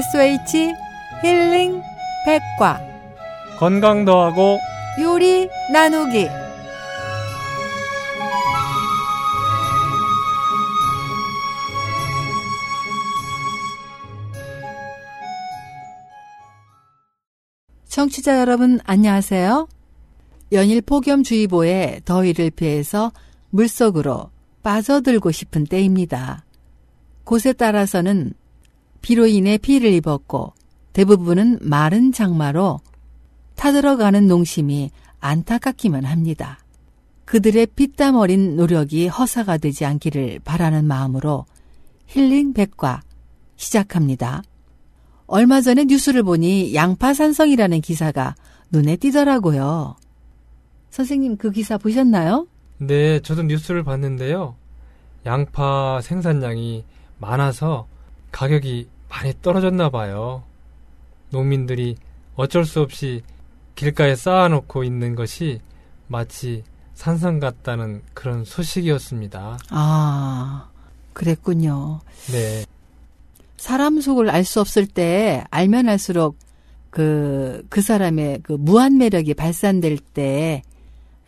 SOH 힐링 백과 건강 더하고 요리 나누기 청취자 여러분 안녕하세요. 연일 폭염주의보에 더위를 피해서 물속으로 빠져들고 싶은 때입니다. 곳에 따라서는 비로 인해 피해를 입었고 대부분은 마른 장마로 타들어가는 농심이 안타깝기만 합니다. 그들의 피땀 어린 노력이 허사가 되지 않기를 바라는 마음으로 힐링 백과 시작합니다. 얼마 전에 뉴스를 보니 양파 산성이라는 기사가 눈에 띄더라고요. 선생님 그 기사 보셨나요? 네, 저도 뉴스를 봤는데요. 양파 생산량이 많아서 가격이 많이 떨어졌나 봐요. 농민들이 어쩔 수 없이 길가에 쌓아놓고 있는 것이 마치 산성 같다는 그런 소식이었습니다. 아, 그랬군요. 네. 사람 속을 알 수 없을 때 알면 알수록 그, 그 사람의 그 무한 매력이 발산될 때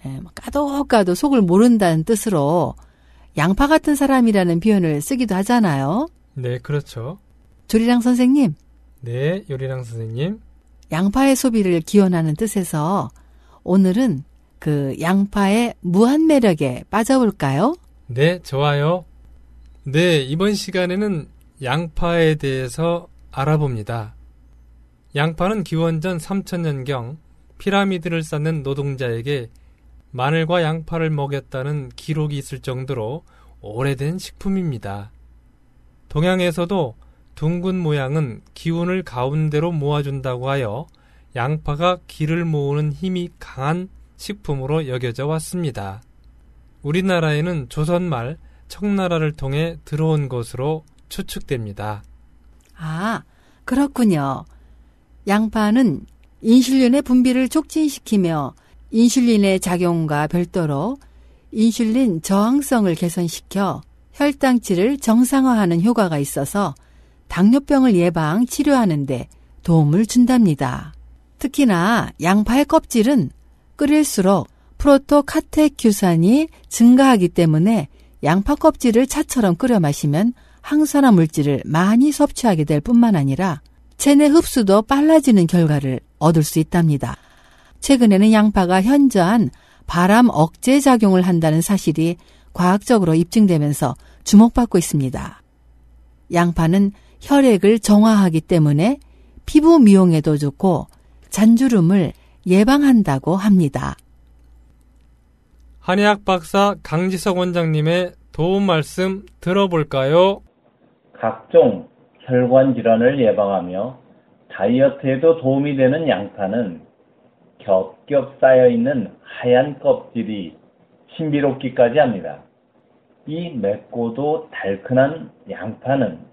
예, 뭐 까도 까도 속을 모른다는 뜻으로 양파 같은 사람이라는 표현을 쓰기도 하잖아요. 네, 그렇죠. 조리랑 선생님, 네, 요리랑 선생님. 양파의 소비를 기원하는 뜻에서 오늘은 그 양파의 무한 매력에 빠져볼까요? 네, 좋아요. 네, 이번 시간에는 양파에 대해서 알아봅니다. 양파는 기원전 3000년경 피라미드를 쌓는 노동자에게 마늘과 양파를 먹였다는 기록이 있을 정도로 오래된 식품입니다. 동양에서도 둥근 모양은 기운을 가운데로 모아준다고 하여 양파가 기를 모으는 힘이 강한 식품으로 여겨져 왔습니다. 우리나라에는 조선말 청나라를 통해 들어온 것으로 추측됩니다. 아, 그렇군요. 양파는 인슐린의 분비를 촉진시키며 인슐린의 작용과 별도로 인슐린 저항성을 개선시켜 혈당치를 정상화하는 효과가 있어서 당뇨병을 예방, 치료하는데 도움을 준답니다. 특히나 양파의 껍질은 끓일수록 프로토카테큐산이 증가하기 때문에 양파 껍질을 차처럼 끓여 마시면 항산화 물질을 많이 섭취하게 될 뿐만 아니라 체내 흡수도 빨라지는 결과를 얻을 수 있답니다. 최근에는 양파가 현저한 바람 억제 작용을 한다는 사실이 과학적으로 입증되면서 주목받고 있습니다. 양파는 혈액을 정화하기 때문에 피부 미용에도 좋고 잔주름을 예방한다고 합니다. 한의학 박사 강지석 원장님의 도움 말씀 들어볼까요? 각종 혈관 질환을 예방하며 다이어트에도 도움이 되는 양파는 겹겹 쌓여 있는 하얀 껍질이 신비롭기까지 합니다. 이 맵고도 달큰한 양파는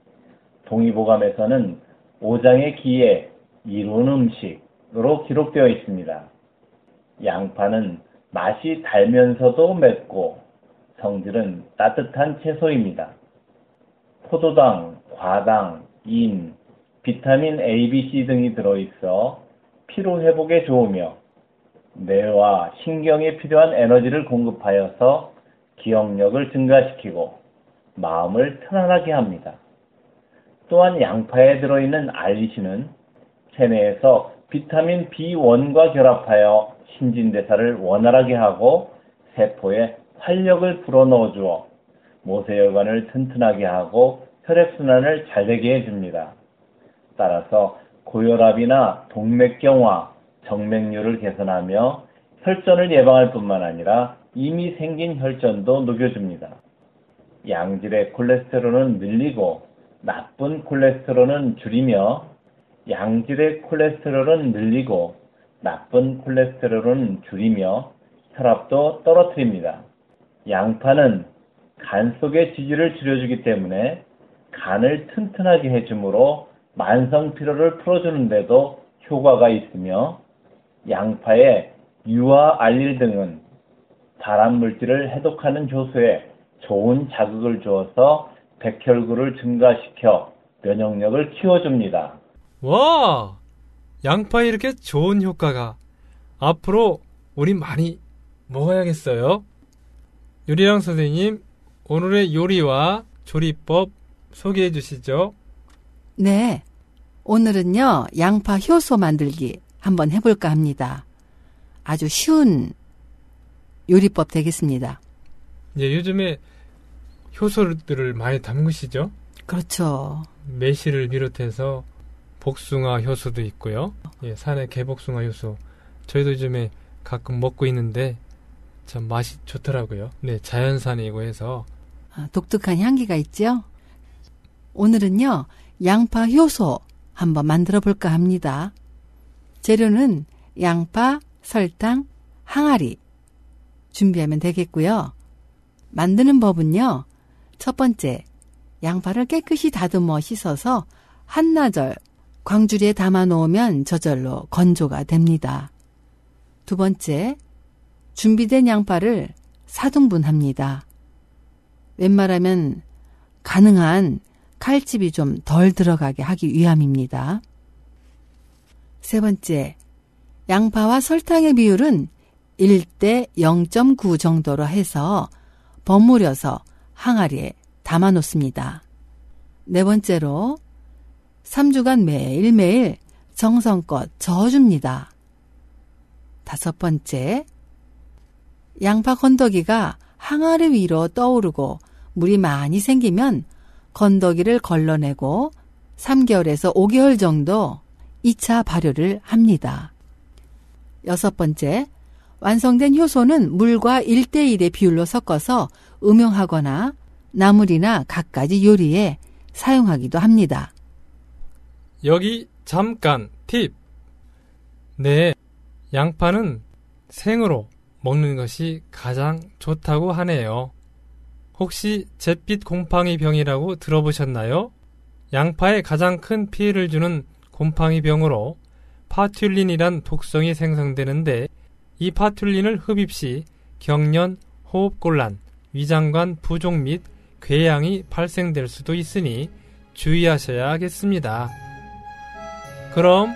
동의보감에서는 오장의 기에 이룬 음식으로 기록되어 있습니다. 양파는 맛이 달면서도 맵고 성질은 따뜻한 채소입니다. 포도당, 과당, 인, 비타민 A, B, C 등이 들어있어 피로 회복에 좋으며 뇌와 신경에 필요한 에너지를 공급하여서 기억력을 증가시키고 마음을 편안하게 합니다. 또한 양파에 들어있는 알리신은 체내에서 비타민 B1과 결합하여 신진대사를 원활하게 하고 세포에 활력을 불어넣어 주어 모세혈관을 튼튼하게 하고 혈액순환을 잘 되게 해줍니다. 따라서 고혈압이나 동맥경화, 정맥류를 개선하며 혈전을 예방할 뿐만 아니라 이미 생긴 혈전도 녹여줍니다. 양질의 콜레스테롤은 늘리고 나쁜 콜레스테롤은 줄이며 양질의 콜레스테롤은 늘리고 나쁜 콜레스테롤은 줄이며 혈압도 떨어뜨립니다. 양파는 간 속의 지질을 줄여주기 때문에 간을 튼튼하게 해주므로 만성 피로를 풀어주는데도 효과가 있으며 양파의 유화 알릴 등은 발암 물질을 해독하는 효소에 좋은 자극을 주어서 백혈구를 증가시켜 면역력을 키워줍니다. 와! 양파에 이렇게 좋은 효과가 앞으로 우리 많이 먹어야겠어요. 요리랑 선생님, 오늘의 요리와 조리법 소개해 주시죠. 네. 오늘은요, 양파 효소 만들기 한번 해볼까 합니다. 아주 쉬운 요리법 되겠습니다. 예, 요즘에 효소들을 많이 담그시죠? 그렇죠. 매실을 비롯해서 복숭아 효소도 있고요. 예, 산의 개복숭아 효소. 저희도 요즘에 가끔 먹고 있는데 참 맛이 좋더라고요. 네, 자연산이고 해서 아, 독특한 향기가 있죠? 오늘은요, 양파 효소 한번 만들어 볼까 합니다. 재료는 양파, 설탕, 항아리 준비하면 되겠고요. 만드는 법은요, 첫 번째, 양파를 깨끗이 다듬어 씻어서 한나절 광주리에 담아 놓으면 저절로 건조가 됩니다. 두 번째, 준비된 양파를 4등분합니다. 웬만하면 가능한 칼집이 좀 덜 들어가게 하기 위함입니다. 세 번째, 양파와 설탕의 비율은 1대 0.9 정도로 해서 버무려서 항아리에 담아 놓습니다. 네 번째로 3주간 매일매일 정성껏 저어줍니다. 다섯 번째, 양파 건더기가 항아리 위로 떠오르고 물이 많이 생기면 건더기를 걸러내고 3개월에서 5개월 정도 2차 발효를 합니다. 여섯 번째, 완성된 효소는 물과 1대1의 비율로 섞어서 음용하거나 나물이나 갖가지 요리에 사용하기도 합니다. 여기 잠깐 팁. 네, 양파는 생으로 먹는 것이 가장 좋다고 하네요. 혹시 잿빛 곰팡이 병이라고 들어보셨나요? 양파에 가장 큰 피해를 주는 곰팡이 병으로 파튤린이란 독성이 생성되는데 이 파튤린을 흡입 시 경련, 호흡곤란, 위장관 부종 및 궤양이 발생될 수도 있으니 주의하셔야 하겠습니다. 그럼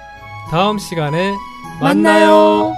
다음 시간에 만나요.